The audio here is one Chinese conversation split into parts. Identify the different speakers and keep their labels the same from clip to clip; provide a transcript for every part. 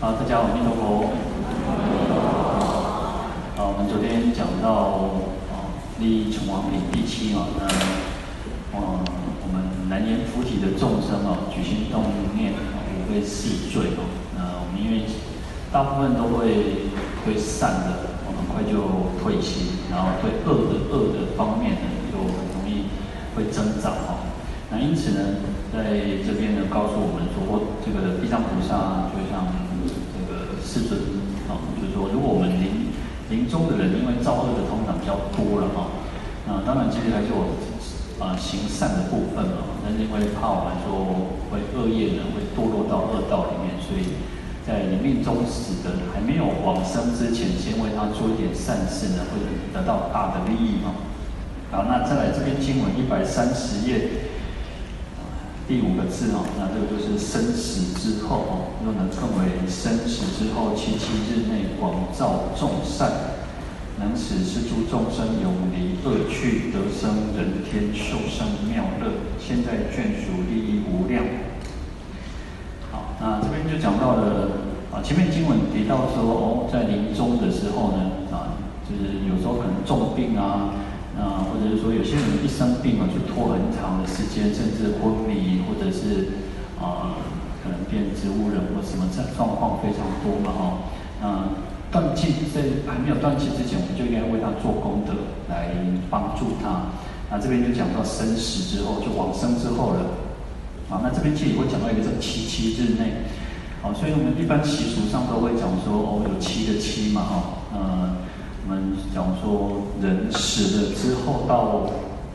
Speaker 1: 好，大家好，阿弥陀佛。好，我们昨天讲到啊，利益存亡品第七嘛，那啊，我们南阎浮提的众生啊，举心动念啊，无非四罪哦。那我们因为大部分都会会善的，我很快就退心，然后对恶的恶的方面呢，就很容易会增长哦。那因此呢，在这边呢，告诉我们说，这个地藏菩萨就像。世尊，啊，就是说，如果我们临临终的人，因为造恶的通常比较多了哈，那当然接下来就啊行善的部分嘛，但是因为怕我们说会恶业呢会堕落到恶道里面，所以在你命终时的还没有往生之前，先为他做一点善事呢，会得到大的利益哈。好，那再来这边经文一百三十页。第五个字哦，那这个就是生死之后哦，又能称为生死之后七七日内广造众善，能使是诸众生永离恶趣，得生人天受胜妙乐，现在眷属利益无量。好，那这边就讲到了啊，前面经文提到说哦，在临终的时候呢啊，就是有时候可能重病啊。啊，或者是说有些人一生病啊，就拖很长的时间，甚至昏迷，或者是啊，可能变植物人或什么状状况非常多嘛，哦，那断气在还没有断气之前，我们就应该为他做功德来帮助他。那这边就讲到生死之后，就往生之后了。啊，那这边其实也会讲到一个叫七七日内，啊，所以我们一般习俗上都会讲说，哦，有七的七嘛，哈，呃。我们讲说，人死了之后到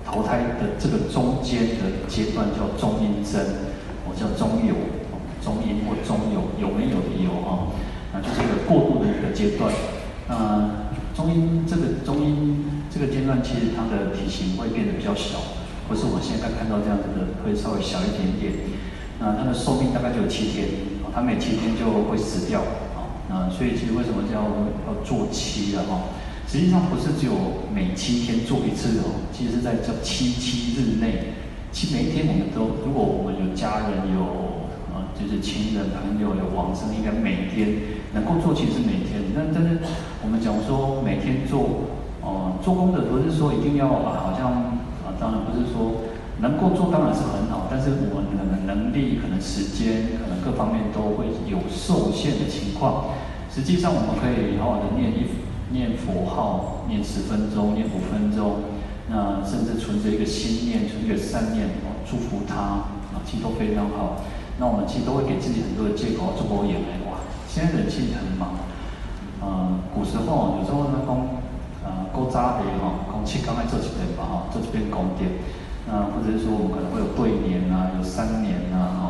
Speaker 1: 投胎的这个中间的阶段叫中阴身，我叫中有，中阴或中有，有没有的有啊，那就是一个过渡的一个阶段。那中阴这个中阴这个阶段，其实它的体型会变得比较小，不是我现在看到这样子的，会稍微小一点点。那它的寿命大概就有七天，它每七天就会死掉。啊，所以其实为什么叫要做七了哈？实际上不是只有每七天做一次哦，其实在这七七日内，其每一天我们都，如果我们有家人有啊，就是亲人朋友有往生，应该每天能够做，其实每天。那但是我们讲说每天做，哦、做功德不是说一定要啊，好像啊，当然不是说能够做当然是很好，但是我们可能能力、可能时间、可能各方面都会有受限的情况。实际上我们可以好好的念一。念佛号，念十分钟，念五分钟，那甚至存着一个心念，存一个善念，哦，祝福他，啊，其实都非常好。那我们其实都会给自己很多的借口，做不演哎，哇，现在人其实很忙，呃，古时候有时候呢，讲，呃，古早的哈，讲七刚来做几遍吧，哈，做几遍功德，那或者是说我们可能会有对联啊，有三年啊，哈，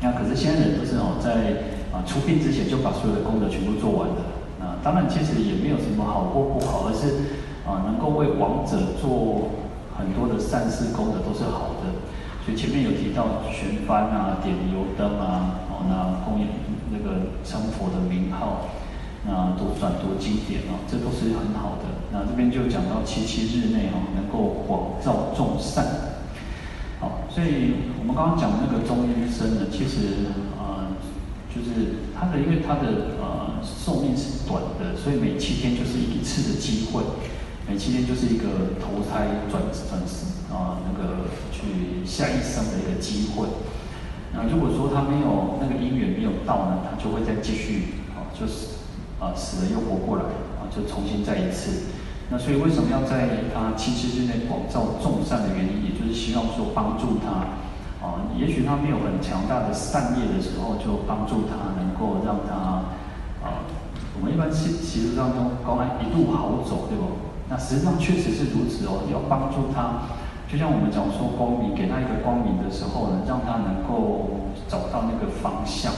Speaker 1: 那可是现在人都是哦，在啊出殡之前就把所有的功德全部做完了。当然，其实也没有什么好或不好，而是啊，能够为亡者做很多的善事功德都是好的。所以前面有提到悬幡啊、点油灯啊，哦，那供养那个称佛的名号，那多转读经典啊，这都是很好的。那这边就讲到七七日内哈，能够广造众善。好，所以我们刚刚讲那个中阴身呢，其实，就是他的，因为他的呃。寿命是短的，所以每七天就是一次的机会，每七天就是一个投胎转转世啊，那个去下一生的一个机会。那如果说他没有那个因缘没有到呢，他就会再继续啊，就是啊死了又活过来啊，就重新再一次。那所以为什么要在他七七之内广造众善的原因，也就是希望说帮助他啊，也许他没有很强大的善业的时候，就帮助他能够让他。啊我们一般其其实当中，讲来一路好走，对不？那实际上确实是如此哦。要帮助他，就像我们讲说光明，给他一个光明的时候呢，让他能够找到那个方向，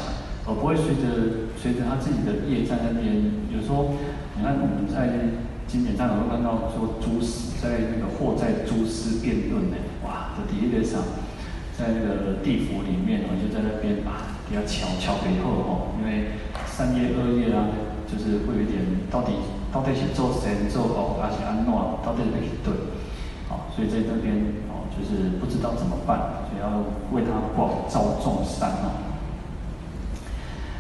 Speaker 1: 而不会随着随着他自己的业在那边。有时候，你看我们在经典上会看到说，诸师在那个货在诸师辩论呢，哇，这第一个上，在那个地府里面哦，就在那边啊，比较巧巧背后哦，因为善业恶业啊。就是会有点，到底到底是做善做恶，还是安诺？到底哪一对？好，所以在这边哦，就是不知道怎么办，所以要为他广造众善啊。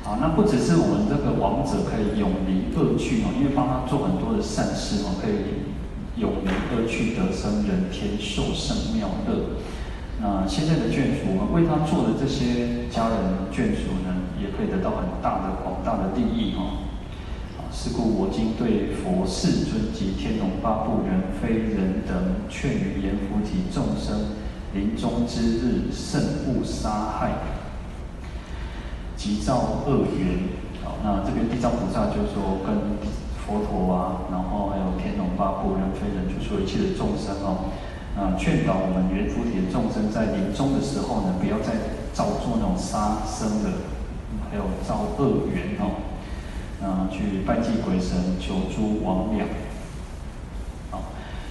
Speaker 1: 好，那不只是我们这个王者可以永离恶趣哦，因为帮他做很多的善事哦，可以永离恶趣，得生人天，受胜妙乐。那现在的眷属，我们为他做的这些家人眷属呢，也可以得到很大的广大的利益哦。是故我今对佛世尊及天龙八部人非人等，劝于阎浮提众生，临终之日，慎勿杀害。急造恶缘，好，那这边地藏菩萨就说跟佛陀啊，然后还有天龙八部人非人，就说一切的众生哦，啊，劝导我们阎浮提的众生在临终的时候呢，不要再造作那种杀生的，还有造恶缘哦，啊，去拜祭鬼神，求诸魍魎，好，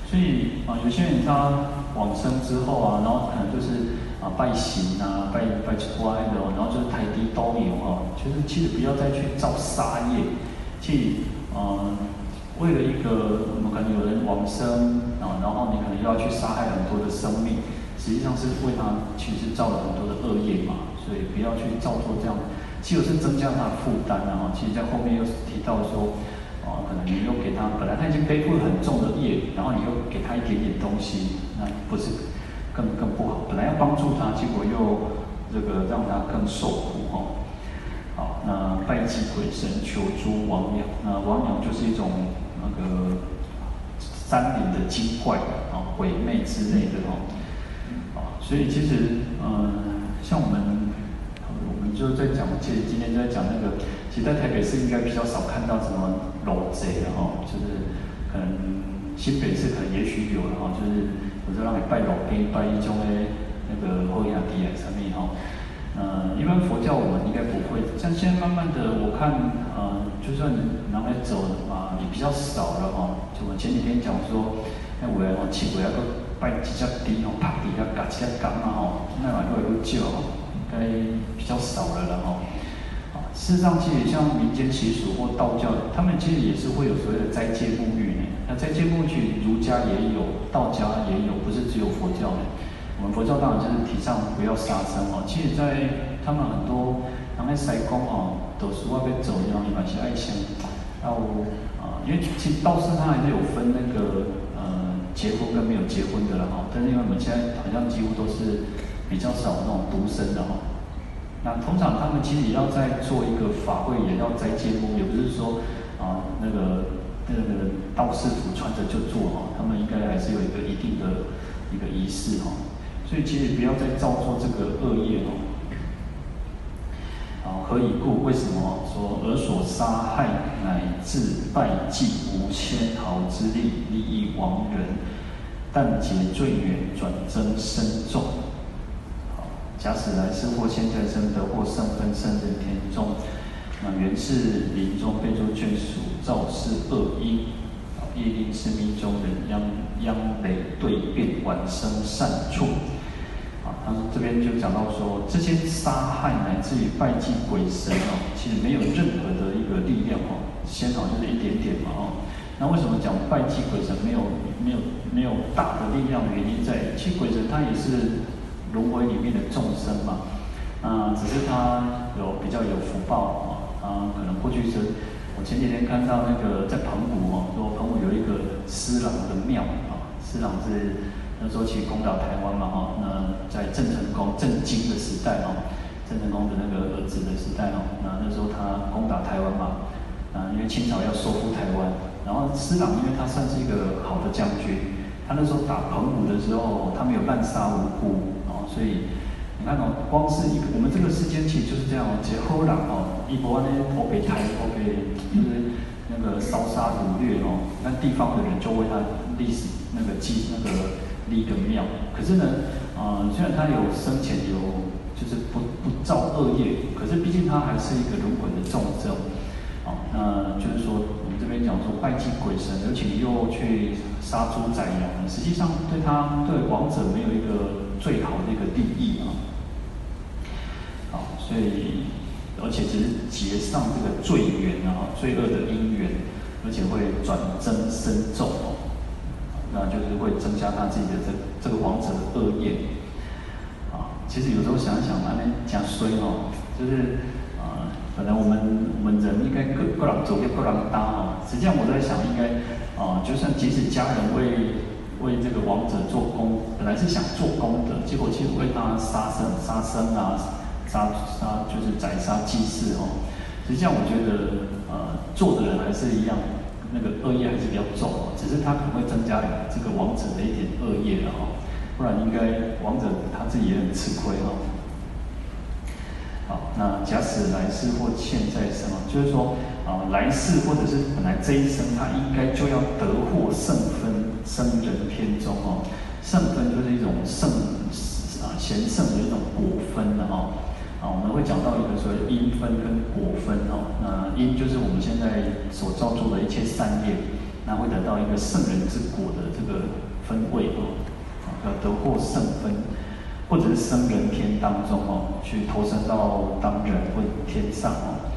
Speaker 1: 所以啊，有些人他往生之后啊，然后可能就是。啊，拜神啊，拜拜乖的，然后就是台地都有哦，就是其实不要再去造杀业，去嗯，为了一个我们可能有人往生啊，然后你可能又要去杀害很多的生命，实际上是为他其实造了很多的恶业嘛，所以不要去造作这样，其实是增加他的负担啊。其实，在后面又提到说，哦，可能你又给他本来他已经背负了很重的业，然后你又给他一点点东西，那不是。更更不好，本来要帮助他，结果又这个让他更受苦哈。好，那拜祭鬼神，求诸王鸟，那王鸟就是一种那个山林的精怪啊，鬼魅之类的哦。啊，所以其实嗯，像我们我们就在讲，其实今天就在讲那个，其实在台北市应该比较少看到什么卤贼的哈，就是可能新北市可能也许有然后，就是。我就让你拜老兵，拜一种的那个后亚帝啊，什么哈？嗯，一般佛教我们应该不会。像现在慢慢的，我看，嗯，就算你拿来走啊，也比较少了哈。就我前几天讲说，那我哦，七鬼那个拜几只低哦，啪底下嘎几只嘎嘛吼，那玩意越来越少，应该比较少了了哈。啊，事实上，其实像民间习俗或道教，他们其实也是会有所谓的斋戒沐浴呢。那斋戒沐浴，儒家也有，道家也有，不是只有佛教的。我们佛教当然就是提倡不要杀生哦。其实，在他们很多人在西宫哦，都是外边走，然后一般是爱香。然后啊，因为其实道士他还是有分那个呃结婚跟没有结婚的了哈。但是因为我们现在好像几乎都是比较少那种独身的哈。那通常他们其实也要在做一个法会，也要斋戒沐浴，也不是说啊那个。那个道士服穿着就做哈，他们应该还是有一个一定的一个仪式哈，所以其实不要再造作这个恶业哦。何以故？为什么说尔所杀害乃至拜祭无千毫之力利益亡人，但结罪缘转增身重。好，假使来世或现在生得获圣分圣人天中。那原是临终被诸眷属造是恶因，啊，业令是命中人殃殃累对变，晚生善处。他说这边就讲到说，这些杀害乃至于拜祭鬼神哦，其实没有任何的一个力量哦，先好就是一点点嘛哦。那为什么讲拜祭鬼神没有没有没有大的力量的原因在，其实鬼神他也是轮回里面的众生嘛，啊，只是他有比较有福报啊。啊，可能过去是，我前几天看到那个在澎湖哦，说澎湖有一个施琅的庙啊，施琅是那时候去攻打台湾嘛哈，那在郑成功郑经的时代哦，郑成功的那个儿子的时代哦，那那时候他攻打台湾嘛，啊，因为清朝要收复台湾，然后施琅因为他算是一个好的将军，他那时候打澎湖的时候，他没有滥杀无辜哦，所以。那种光是一个，我们这个世间其实就是这样哦，结后浪哦，一波呢破北台破北，就是那个烧杀掳掠哦，那地方的人就为他历史那个记那个立个庙。可是呢，啊、呃，虽然他有生前有就是不不造恶业，可是毕竟他还是一个轮回的重症。哦，那就是说我们这边讲说拜祭鬼神，而且又去杀猪宰羊，实际上对他对亡者没有一个最好的一个利益啊。好所以，而且只是结上这个罪缘啊，罪恶的因缘，而且会转增身重哦，那就是会增加他自己的这这个王者的恶业啊。其实有时候想一想，那讲衰哦，就是啊，本来我们我们人应该各各人走，各人搭啊。实际上我在想，应该啊，就算即使家人为为这个王者做工，本来是想做功德，结果其实为他杀生、杀生啊，杀杀就是宰杀祭祀哦。实际上我觉得，呃，做的人还是一样，那个恶业还是比较重哦，只是他可能会增加这个王者的一点恶业了哈，不然应该王者他自己也很吃亏哈。好，那假使来世或现在生啊，就是说啊，来世或者是本来这一生他应该就要得获圣分。生人天中哦，圣分就是一种圣啊贤圣的一种果分了哦，啊我们会讲到一个所谓因分跟果分哦，那因就是我们现在所造作的一切善业，那会得到一个圣人之果的这个分位哦，要得获圣分，或者是生人天当中哦，去投生到当人或天上哦，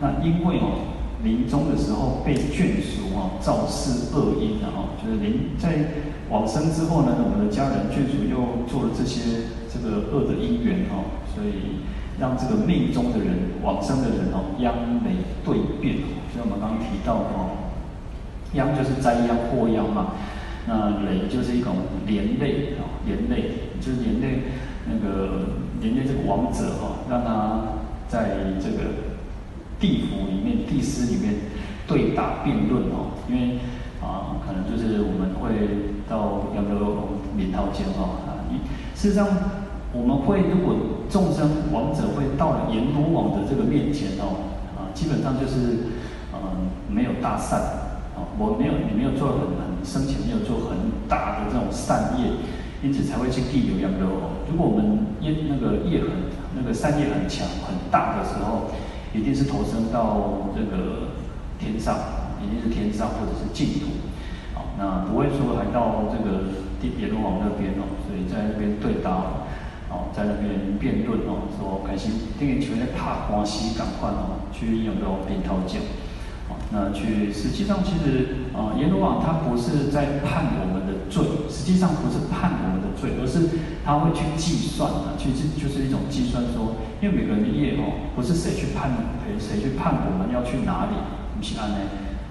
Speaker 1: 那因为哦。临终的时候被眷属哦，造事恶因的哈，就是临在往生之后呢，我们的家人眷属又做了这些这个恶的因缘哦，所以让这个命中的人往生的人哦，殃累对变，就像我们刚刚提到哦，殃就是灾殃祸殃嘛，那累就是一种连累啊，连累就是连累那个连累这个亡者哈，让他在这个。地府里面、地司里面对答辩论哦，因为啊，可能就是我们会到要不要闵头前哦啊，事实上我们会如果众生亡者会到了阎罗王的这个面前哦啊，基本上就是嗯、没有大善啊，我没有你没有做很很生前没有做很大的这种善业，因此才会去地流阎罗王。如果我们业那个业很那个善业很强很大的时候。一定是投生到这个天上，一定是天上或者是净土，好，那不会说还到这个地阎罗王那边哦，所以在那边对答，哦，在那边辩论哦，说开心，这个球在怕关系，赶快哦，去阎罗王边讨讲，好，那去实际上其实啊，阎罗王他不是在判我们的罪，实际上不是判我们的罪，而是他会去计算啊，去就就是一种计算说。因为每个人的业哦，不是谁去判谁谁去判我们要去哪里，不是安呢，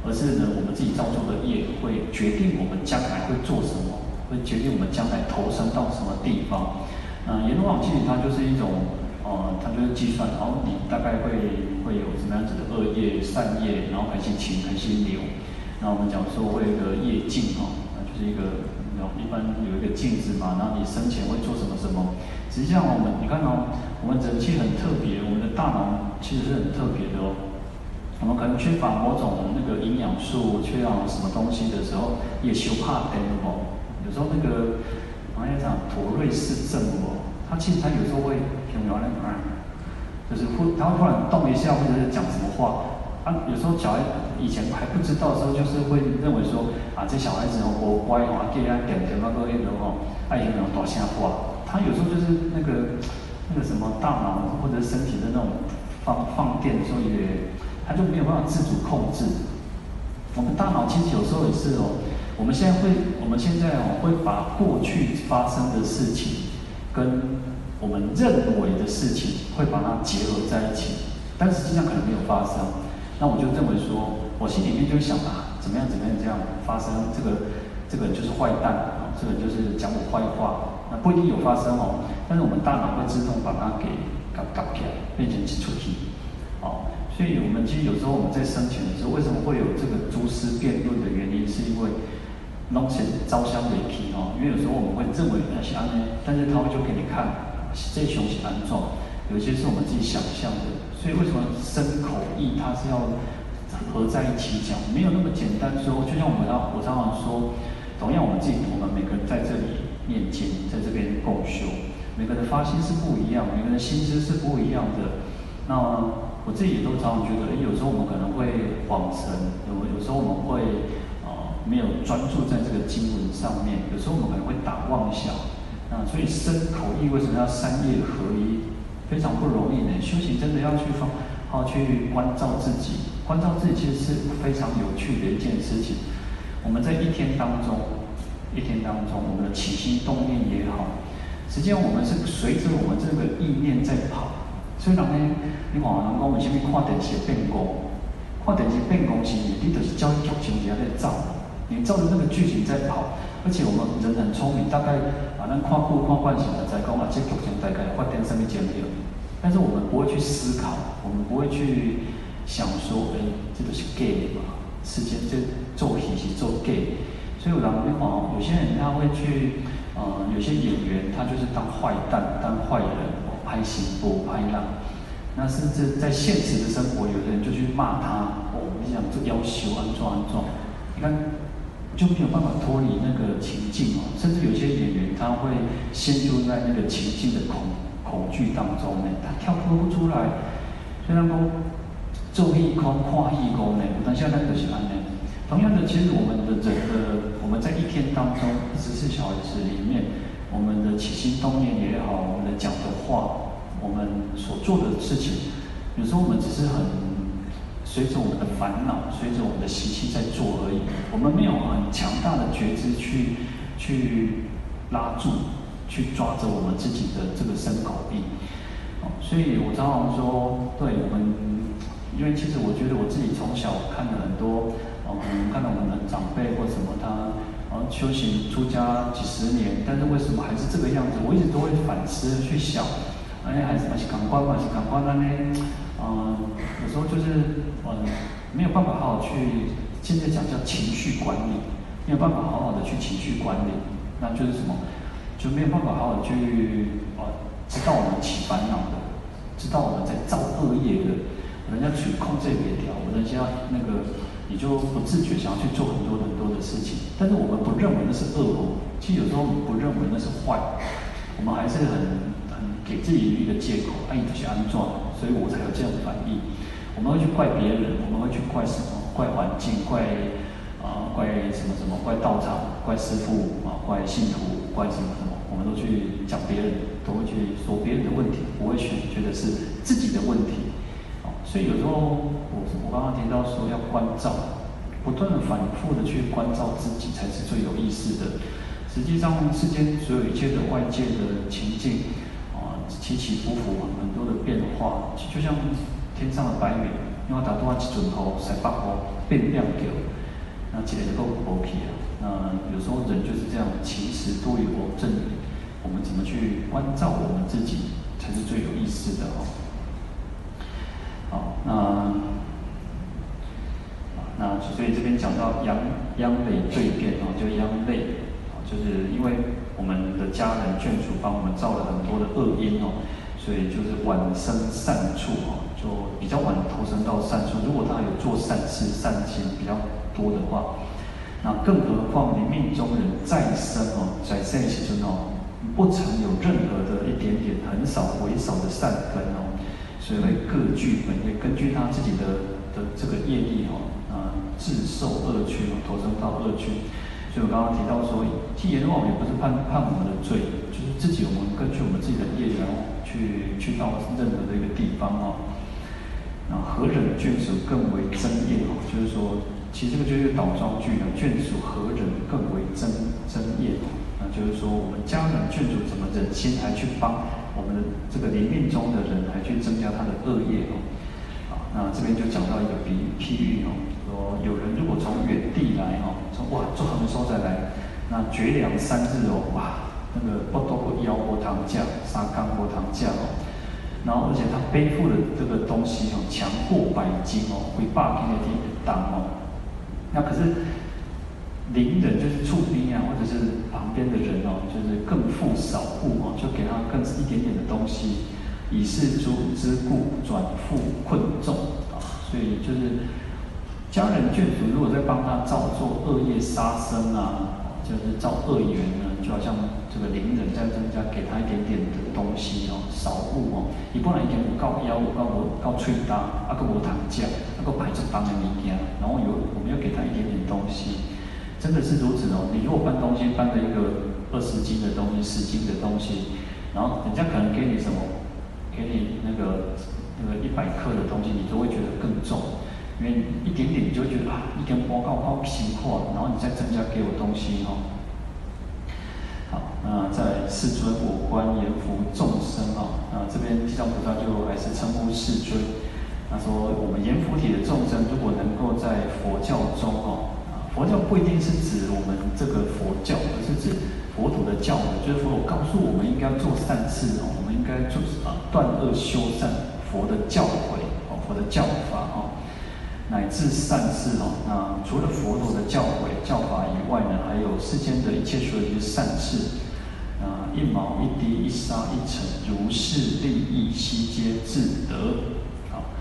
Speaker 1: 而是呢我们自己造作的业会决定我们将来会做什么，会决定我们将来投生到什么地方。嗯，阎罗王其实它就是一种，呃，它就是计算，然后你大概会会有什么样子的恶业、善业，然后还是情还是流。那我们讲说会有一个业镜哦，那就是一个，一般有一个镜子嘛，然后你生前会做什么什么。实际上我们你看哦。我们人气很特别，我们的大脑其实是很特别的哦。我们可能缺乏某种那个营养素，缺乏什么东西的时候，也修怕灯哦。有时候那个，好像讲妥瑞士症哦，他其实他有时候会飘飘那个，就是忽他会突然动一下，或者是讲什么话。啊，有时候小孩以前还不知道的时候，就是会认为说啊，这小孩子哦，我乖哦，给他点点那个那个哦，爱听那种大声话。他有时候就是那个。那个什么大脑或者身体的那种放放电，所以他就没有办法自主控制。我们大脑其实有时候也是哦，我们现在会，我们现在哦会把过去发生的事情跟我们认为的事情会把它结合在一起，但实际上可能没有发生。那我就认为说，我心里面就想啊，怎么样怎么样这样发生，这个这个就是坏蛋啊，这个就是讲我坏话。那不一定有发生哦，但是我们大脑会自动把它给搞搞掉，变成一出题，哦，所以我们其实有时候我们在生前的时候，为什么会有这个诸师辩论的原因，是因为弄些招香雷题哦，因为有时候我们会认为那些安呢，但是他会就给你看这熊是安状，有些是我们自己想象的，所以为什么身口意它是要合在一起讲，没有那么简单说，就像我们要我常常说，同样我们自己，我们每个人在这里。念经在这边共修，每个人的发心是不一样，每个人的心思是不一样的。那我自己也都常常觉得，诶，有时候我们可能会恍神，有有时候我们会、没有专注在这个经文上面，有时候我们可能会打妄想。那所以身口意为什么要三业合一？非常不容易呢。修行真的要去放，好去关照自己，关照自己其实是非常有趣的一件事情。我们在一天当中。一天当中，我们的起心动念也好，实际上我们是随着我们这个意念在跑。所以人呢，你看人讲为什么看电视变功？看电视变功是因为你就是照剧情在在走，你照着那个剧情在跑。而且我们人很聪明，大概啊，咱看久看惯性了，在讲啊，这剧情大概发展什么节奏。但是我们不会去思考，我们不会去想说，哎、这都是 gay 嘛？时间这做戏是做 gay。所以有人你看哦，有些人他会去。呃，有些演员他就是当坏蛋、当坏人，拍戏不拍烂。那甚至在现实的生活，有的人就去骂他，哦，你想这要求安装安装，你看就没有办法脱离那个情境哦。甚至有些演员他会陷入在那个情境的恐恐惧当中呢，他跳脱不出来。虽然说做戏空、看戏空呢，但现在那个是安呢。同样的，其实我们的整个，我们在一天当中十四小时里面，我们的起心动念也好，我们的讲的话，我们所做的事情，有时候我们只是很随着我们的烦恼，随着我们的习气在做而已。我们没有很强大的觉知去去拉住，去抓着我们自己的这个身口意。所以我常常说，对我们，因为其实我觉得我自己从小看了很多。嗯，看到我们的长辈或什么他，他啊修行出家几十年，但是为什么还是这个样子？我一直都会反思去想，哎，还是还是感官嘛，是感官呢？嗯，有时候就是嗯，没有办法好好去，现在讲叫情绪管理，没有办法好好的去情绪管理，那就是什么？就没有办法好好去啊，知道我们起烦恼的，知道我们在造恶业的，人家去控制别条，我人家那个。你就不自觉想要去做很多很多的事情，但是我们不认为那是恶哦。其实有时候我们不认为那是坏，我们还是很给自己一个借口，哎，你去安装，所以我才有这样的反应。我们会去怪别人，我们会去怪什么？怪环境，怪啊、怪什么什么？怪道场，怪师父啊，怪信徒，怪什么什么？我们都去讲别人，都会去说别人的问题，不会去觉得是自己的问题。所以有时候我我刚刚提到说要关照，不断的反复的去关照自己才是最有意思的。实际上世间所有一切的外界的情境，起起伏伏很多的变化，就像天上的白云，因为它多几阵雨，晒发光变亮掉，那起来就够不 OK 啊？那有时候人就是这样，其实多于我正，我们怎么去关照我们自己才是最有意思的哦。好，那那所以这边讲到阳阳累蜕变哦，就阳累，就是因为我们的家人眷属帮我们造了很多的恶因哦，所以就是晚生善处哦，就比较晚投生到善处。如果他有做善事、善行比较多的话，那更何况你命中人再生哦，在现实中哦，不曾有任何的一点点很少、微少的善根哦。所以会各具本业，根据他自己的的这个业力哦，啊，自受恶趣哦，投生到恶趣。所以我刚刚提到说，替阎王也不是判判我们的罪，就是自己我们根据我们自己的业缘去去到任何的一个地方哦。那何忍眷属更为增业哦？就是说，其实这个就是倒装句呢，眷属何忍更为增增业？那就是说，我们家人眷属怎么忍心还去帮？我们的这个临命终的人还去增加他的恶业哦，啊，那这边就讲到一个比喻譬喻哦，有人如果从远地来哦，从哇做横收再来，那绝粮三日哦，哇，那个不多不腰不糖价，沙缸不糖价哦，然后而且他背负的这个东西哦，强过百斤哦，会霸天的地当哦，那可是。邻人就是厝边啊，或者是旁边的人哦，就是更富少户哦，就给他更一点点的东西，以示诸之故转富困重啊。所以就是家人眷属如果在帮他造作恶业杀生啊，就是造恶缘呢，就好像这个邻人在增加给他一点点的东西哦，少物哦，你不然一点五告幺五告我告脆搭，啊个无糖酱，啊个排出当的物件，然后有我们要给他一点点东西。真的是如此哦！你如果搬东西搬了一个二十斤的东西、十斤的东西，然后人家可能给你什么，给你那个那个一百克的东西，你都会觉得更重，因为一点点你就觉得啊，一根报告好奇怪，然后你再增加给我东西哦。好，那再世尊，我观阎浮众生啊，那这边地藏菩萨就还是称呼世尊。他说我们阎浮提的众生，如果能够在佛教中哦，啊，佛教不一定是指我们这个佛教，而是指佛陀的教诲，就是佛陀告诉我们应该做善事哦，我们应该做啊断恶修善，佛的教诲哦，佛的教法哦。乃至善事哦，那除了佛陀的教诲教法以外呢，还有世间的一切所有的善事，啊，一毛一滴一沙一尘，如是利益悉皆自得。好，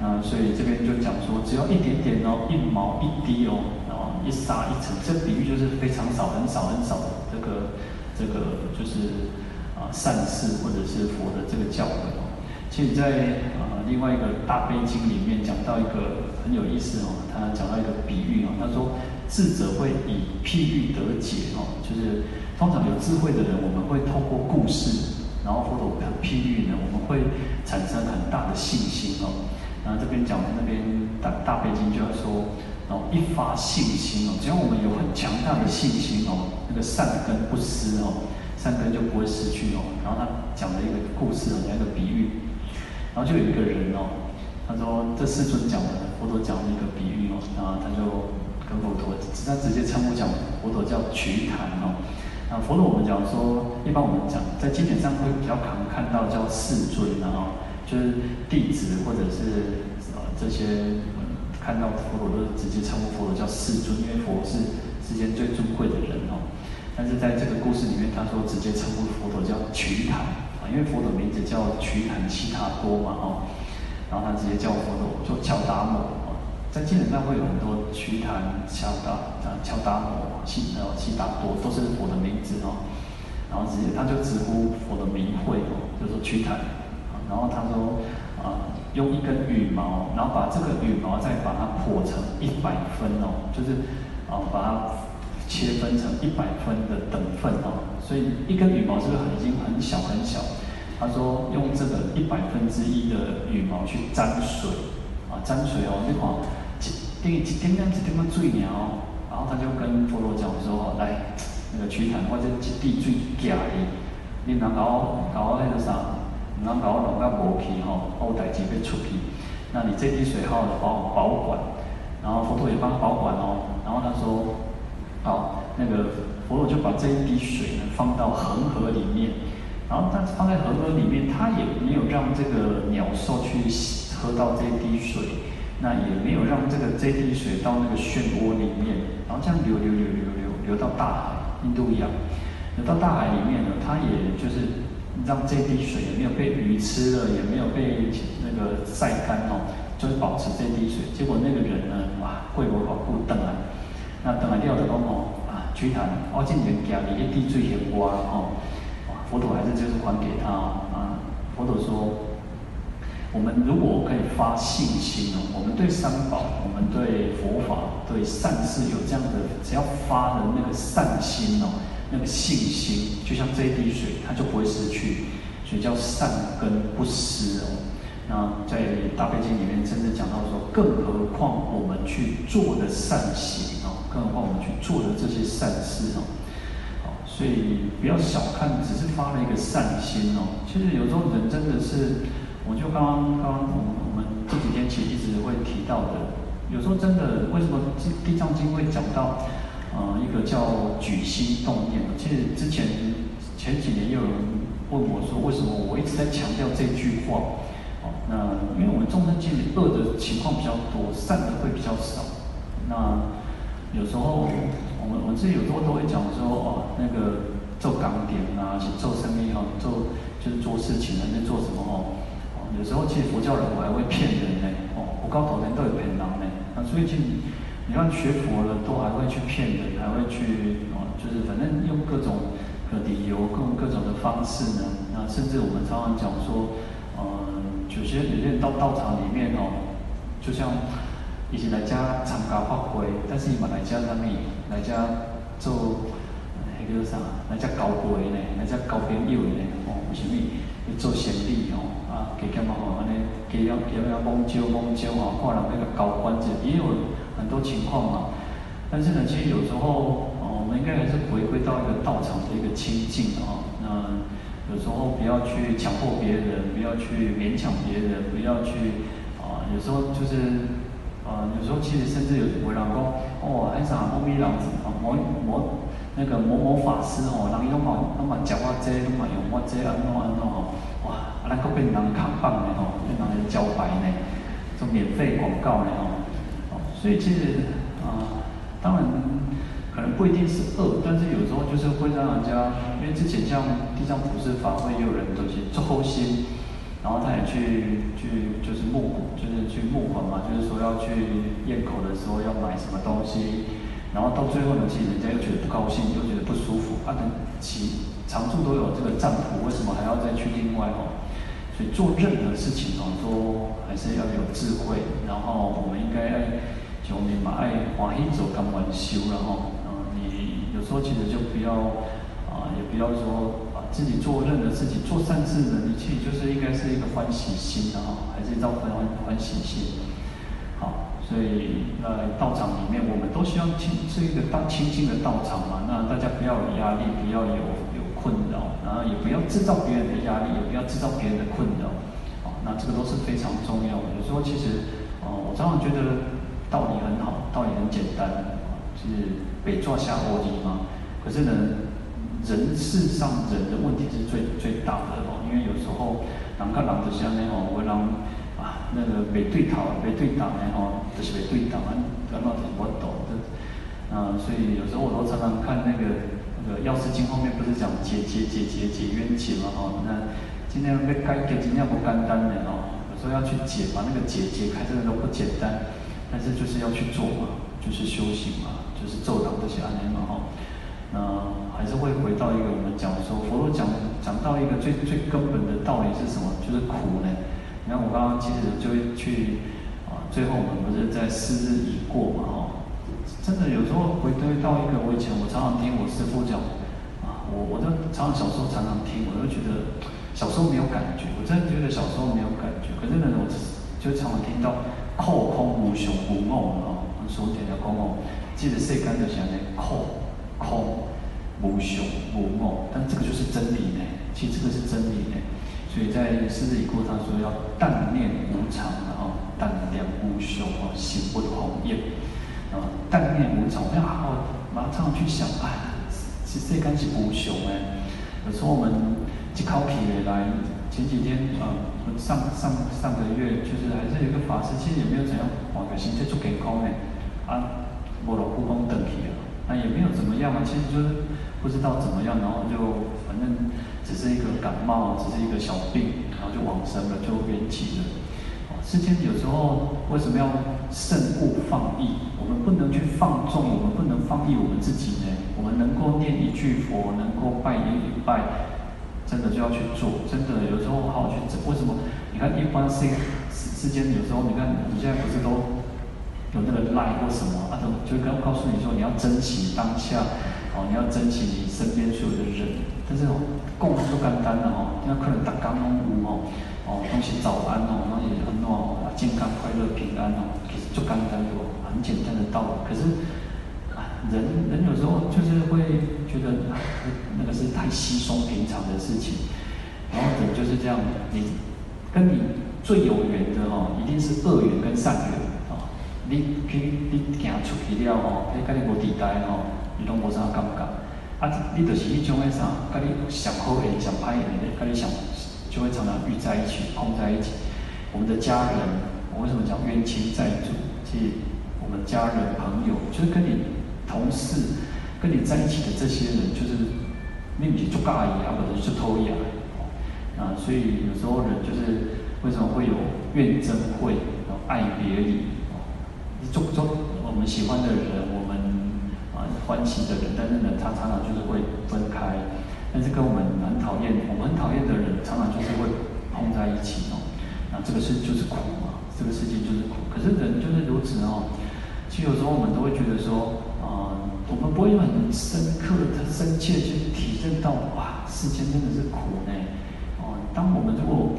Speaker 1: 那所以这边就讲说，只要一点点哦，一毛一滴哦，然后一沙一尘，这比喻就是非常少、很少、很少的这个这个就是啊善事或者是佛的这个教诲哦。其实在啊另外一个大悲经里面讲到一个。很有意思哦，他讲到一个比喻哦，他说智者会以譬喻得解哦，就是通常有智慧的人，我们会透过故事，然后或者譬喻呢，我们会产生很大的信心哦。然后这边讲的那边大大背景就要说，然后一发信心哦，只要我们有很强大的信心哦，那个善根不失哦，善根就不会失去哦。然后他讲了一个故事哦，讲一个比喻，然后就有一个人哦。他说：“这世尊讲的，佛陀讲的一个比喻哦，然后他就跟佛陀，他直接称呼讲佛陀叫瞿昙哦。那佛陀我们讲说，一般我们讲在经典上会比较常看到叫世尊，然后就是弟子或者是呃这些看到佛陀都直接称呼佛陀叫世尊，因为佛是世间最尊贵的人哦。但是在这个故事里面，他说直接称呼佛陀叫瞿昙啊，因为佛陀名字叫瞿昙悉达多嘛哦。”然后他直接叫我佛陀做乔达摩，在经典上会有很多瞿昙、乔达啊、乔达摩、悉呃悉达多，都是佛的名字哦。然后直接他就直呼佛的名讳哦，就说瞿昙。然后他说啊，用一根羽毛，然后把这个羽毛再把它破成一百分哦，就是啊把它切分成一百分的等份哦。所以一根羽毛是不是已经很小很小？他说用这个一百分之一的羽毛去沾水，啊，沾水哦，你看，一点一点点一点点水鸟，然后他就跟佛陀讲说，来，那个瞿昙，我这一滴水假的，你能搞搞那个啥，能搞我弄个无去吼，后代志要出去，那你这滴水好好的帮我保管，然后佛陀也帮他保管哦，然后他说，好，那个佛陀就把这一滴水呢放到恒河里面。然后他放在恒河里面，它也没有让这个鸟兽去喝到这滴水，那也没有让这个这滴水到那个漩涡里面，然后这样流流流流流流到大海，印度洋，流到大海里面呢，它也就是让这滴水也没有被鱼吃了，也没有被那个晒干哦，就是保持这滴水。结果那个人呢，哇，贵国宝库等来，那等来掉的东哦，啊，瞿昙，我今年家里一滴水很多哦。佛陀还是就是还给他啊！佛陀说，我们如果可以发信心哦，我们对三宝，我们对佛法，对善事有这样的，只要发了那个善心哦，那个信心，就像这一滴水，它就不会失去，所以叫善根不失哦。那在大悲经里面，甚至讲到说，更何况我们去做的善行哦，更何况我们去做的这些善事哦。所以不要小看，只是发了一个善心哦。其实有时候人真的是，我就刚刚刚刚我们我们这几天其实一直会提到的，有时候真的为什么《地藏经》会讲到，呃，一个叫举心动念？其实之前前几年也有人问我说，为什么我一直在强调这句话？哦，那因为我们众生界里恶的情况比较多，善的会比较少。那有时候。我们我自己有时候都会讲说哦，那个做钢点啊，做生意哦，做就是做事情还是做什么哦？有时候其实佛教人我还会骗人呢，哦，不高头人都有骗人呢。那最近你看学佛了都还会去骗人，还会去哦，就是反正用各种的理由，各种各种的方式呢。那甚至我们常常讲说，嗯、有些有些人到道场里面哦，就像。伊是来家参加法会，但是伊嘛来家啥物？来家做迄个啥？来家交陪呢？来家交朋友呢？哦，为什么？去做生意哦，啊，加减嘛吼，安尼加了加了蒙招蒙招吼，看人那个高关子，也有很多情况嘛。但是呢，其实有时候哦，我们应该还是回归到一个道场的一个清净啊。那有时候不要去强迫别人，不要去勉强别人，不要去啊、有时候就是、呃，有时候其实甚至有有人讲，哦，还是啥某某人啊，某某那个某某法师哦，人伊拢嘛拢嘛讲我这，拢嘛用我这安怎安怎吼，哇，啊，咱搁变人扛棒的吼，变人来招牌呢，做免费广告呢吼，哦，所以其实啊、当然可能不一定是恶，但是有时候就是会让人家，因为之前像地藏普施法会，也有人都是做后心，然后他也去去就是募，就是去募款嘛，就是说要去验口的时候要买什么东西。然后到最后呢，其实人家又觉得不高兴，又觉得不舒服。啊，等其常处都有这个占卜，为什么还要再去另外哦？所以做任何事情哦，都还是要有智慧。然后我们应该爱求你嘛，爱欢喜做甘愿修，然后嗯，你有时候其实就不要啊，也不要说，自己做任何事情做善事的，你其实就是应该是一个欢喜心的哈，还是一种欢欢喜心。好所以，呃，道场里面，我们都希望清是一个当清净的道场嘛。那大家不要有压力，不要有有困扰，然后也不要制造别人的压力，也不要制造别人的困扰。啊，那这个都是非常重要的。有时候其实，哦，我常常觉得道理很好，道理很简单，是北抓下卧底嘛。可是呢，人事上人的问题是最最大的哦，因为有时候人跟人之间呢，哦，会让。那个没对头，没对档的哦，就是没对档，刚刚就是我懂的。啊，所以有时候我都常常看那个那个《药师经》后面不是讲解解解解解冤结嘛吼，那今天要开解今天不简单的哦，有时候要去解，把那个解解开，这个都不简单，但是就是要去做嘛，就是修行嘛，就是咒祷这些案例嘛吼。那还是会回到一个我们讲说，佛陀讲讲到一个最最根本的道理是什么？就是苦呢。你看我刚刚其实就会去啊，最后我们不是在四日已过嘛，哈，真的有时候回归到一个，我以前我常常听我师父讲啊，我我都常常小时候常常听，我都觉得小时候没有感觉，我真的觉得小时候没有感觉，可是呢，我就常常听到空空无常无我啊，我说点的空哦，记得世间的讲的空空无常无梦，但这个就是真理呢，其实这个是真理呢。所以在四日已过，他说要淡念无常，然后淡量无雄，哦，心不红艳，啊，淡念无常，要好好马上去想，啊，其实这干是无雄哎。有时候我们一考起来，前几天啊，上上上个月就是还是有一个法师，其实也没有怎样，哇，个心在做健康呢，啊，无落故宫，也没有怎么样啊，其实就是不知道怎么样，然后就反正。只是一个感冒，只是一个小病，然后就往生了，就圆寂了。世间有时候为什么要慎勿放逸？我们不能去放纵，我们不能放逸我们自己呢？我们能够念一句佛，能够拜一礼拜，真的就要去做。真的有时候好好去。为什么？你看一般世世间有时候，你看你现在不是都有那个赖或什么啊？就就刚告诉你说，你要珍惜当下，哦，你要珍惜你身边所有的人。但是哦，供是不简单的哦，因为可能大家拢有哦，哦，东西早安哦，然后也很暖哦，健康快乐平安哦，其实就简单的哦，很简单的道理。可是啊，人人有时候就是会觉得啊，那个是太稀松平常的事情。然后人就是这样，你跟你最有缘的哦，一定是恶缘跟善缘。你去你行出去了哦，你跟你无地带哦，你拢无啥感觉。啊，你就是迄种个啥，跟你想好的、想歹的，跟你想就会常常遇在一起、碰在一起。我们的家人，我为什么讲冤亲债主？即我们家人、朋友，就是跟你同事、跟你在一起的这些人，就是命里就尬意啊，或者是偷一啊。啊，所以有时候人就是为什么会有怨憎会、爱别离？你做做我们喜欢的人，我们啊。欢喜的人，但是呢，他常常就是会分开。但是跟我们很讨厌，我们很讨厌的人，常常就是会碰在一起哦。那这个事就是苦嘛，这个世界就是苦。可是人就是如此哦。其实有时候我们都会觉得说，啊、我们不会很深刻的、深切去体认到，哇，世间真的是苦呢。哦，当我们如果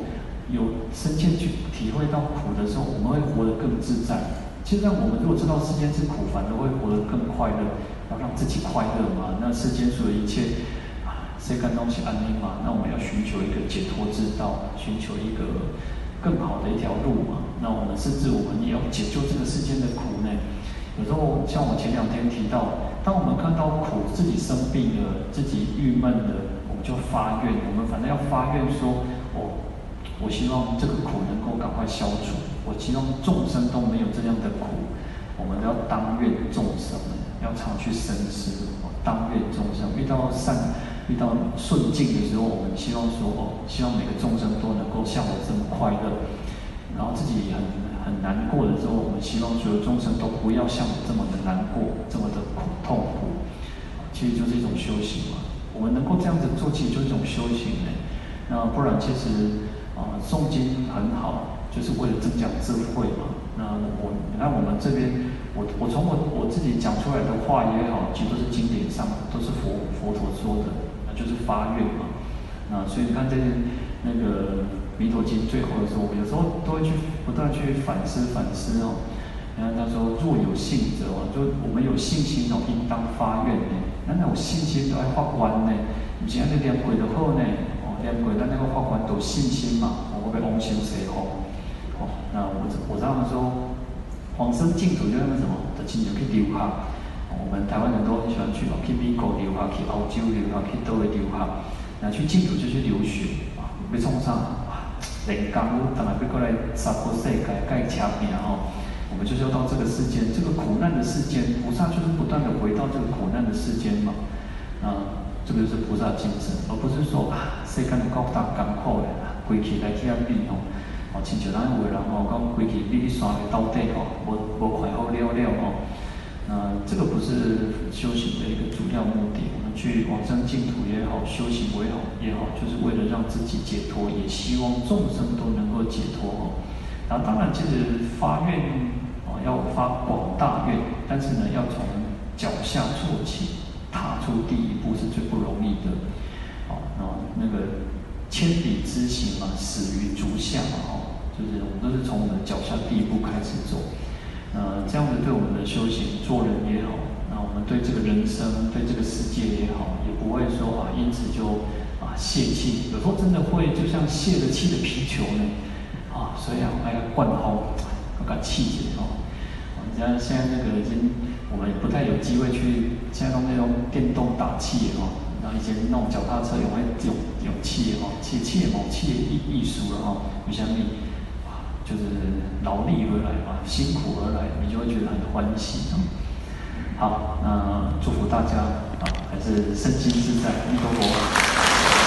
Speaker 1: 有深切去体会到苦的时候，我们会活得更自在。现在我们如果知道世间是苦，反而会活得更快乐。要让自己快乐嘛？那世间所有一切啊，谁感动是安宁嘛？那我们要寻求一个解脱之道，寻求一个更好的一条路嘛。那我们甚至我们也要解救这个世间的苦呢。有时候像我前两天提到，当我们看到苦，自己生病了，自己郁闷了，我们就发愿，我们反正要发愿说，我我希望这个苦能够赶快消除，我希望众生都没有这样的苦。我们都要当愿众生，要常去深思。当愿众生遇到善、遇到顺境的时候，我们希望说哦，希望每个众生都能够像我这么快乐。然后自己很很难过的时候，我们希望所有众生都不要像我这么的难过，这么的苦痛苦。其实就是一种修行嘛。我们能够这样子做，其实就是一种修行呢。那不然，其实啊，诵经很好，就是为了增长智慧嘛。那我，你看我们这边，我我从我我自己讲出来的话也好，其实都是经典上都是佛佛陀说的，那就是发愿嘛。那所以你看这那个弥陀经最后的时候，我有时候都会去不断去反思反思哦。然后他说，若有信者哦，就我们有信心哦，应当发愿呢。那那种信心都要发愿呢，以前那念鬼的后呢，哦念鬼，那那个发愿都信心嘛，我会被往生西方。那我我知道他说，往生净土就那个什么，的亲就去留学。我们台湾人都很喜欢去嘛，去美国留学，去欧洲留学，去都会留学。那去净土就去留学啊，没冲上啊，人刚当然被过来娑婆世界盖墙面哦。我们就是要到这个世间，这个苦难的世间，菩萨就是不断的回到这个苦难的世间嘛。啊，这个就是菩萨精神，而不是说啊，世间的高大干苦的，归去来去那边哦。哦，亲像咱有的人吼，讲规气比你山的到底吼，无无快好了了吼。那这个不是修行的一个主要目的。我们去往生净土也好，修行也好也好，就是为了让自己解脱，也希望众生都能够解脱哦。然后当然，其实发愿哦，要发广大愿，但是呢，要从脚下做起，踏出第一步是最不容易的。哦，然后那个千里之行嘛，始于足下嘛，哦。就是我们都是从我们脚下第一步开始走，呃，这样子对我们的修行、做人也好，那我们对这个人生、对这个世界也好，也不会说啊，因此就啊泄气。有时候真的会，就像泄了气的皮球呢，啊，所以啊，还要灌轰，要把气节哦。你像现在那个已经，我们也不太有机会去，现在用那种电动打气哦，以前那种脚踏车有没有勇气哦，气气也冇气艺艺术了哈，有像你。就是劳力而来嘛，辛苦而来，你就会觉得很欢喜。好，那祝福大家啊，还是身心自在，弥陀佛。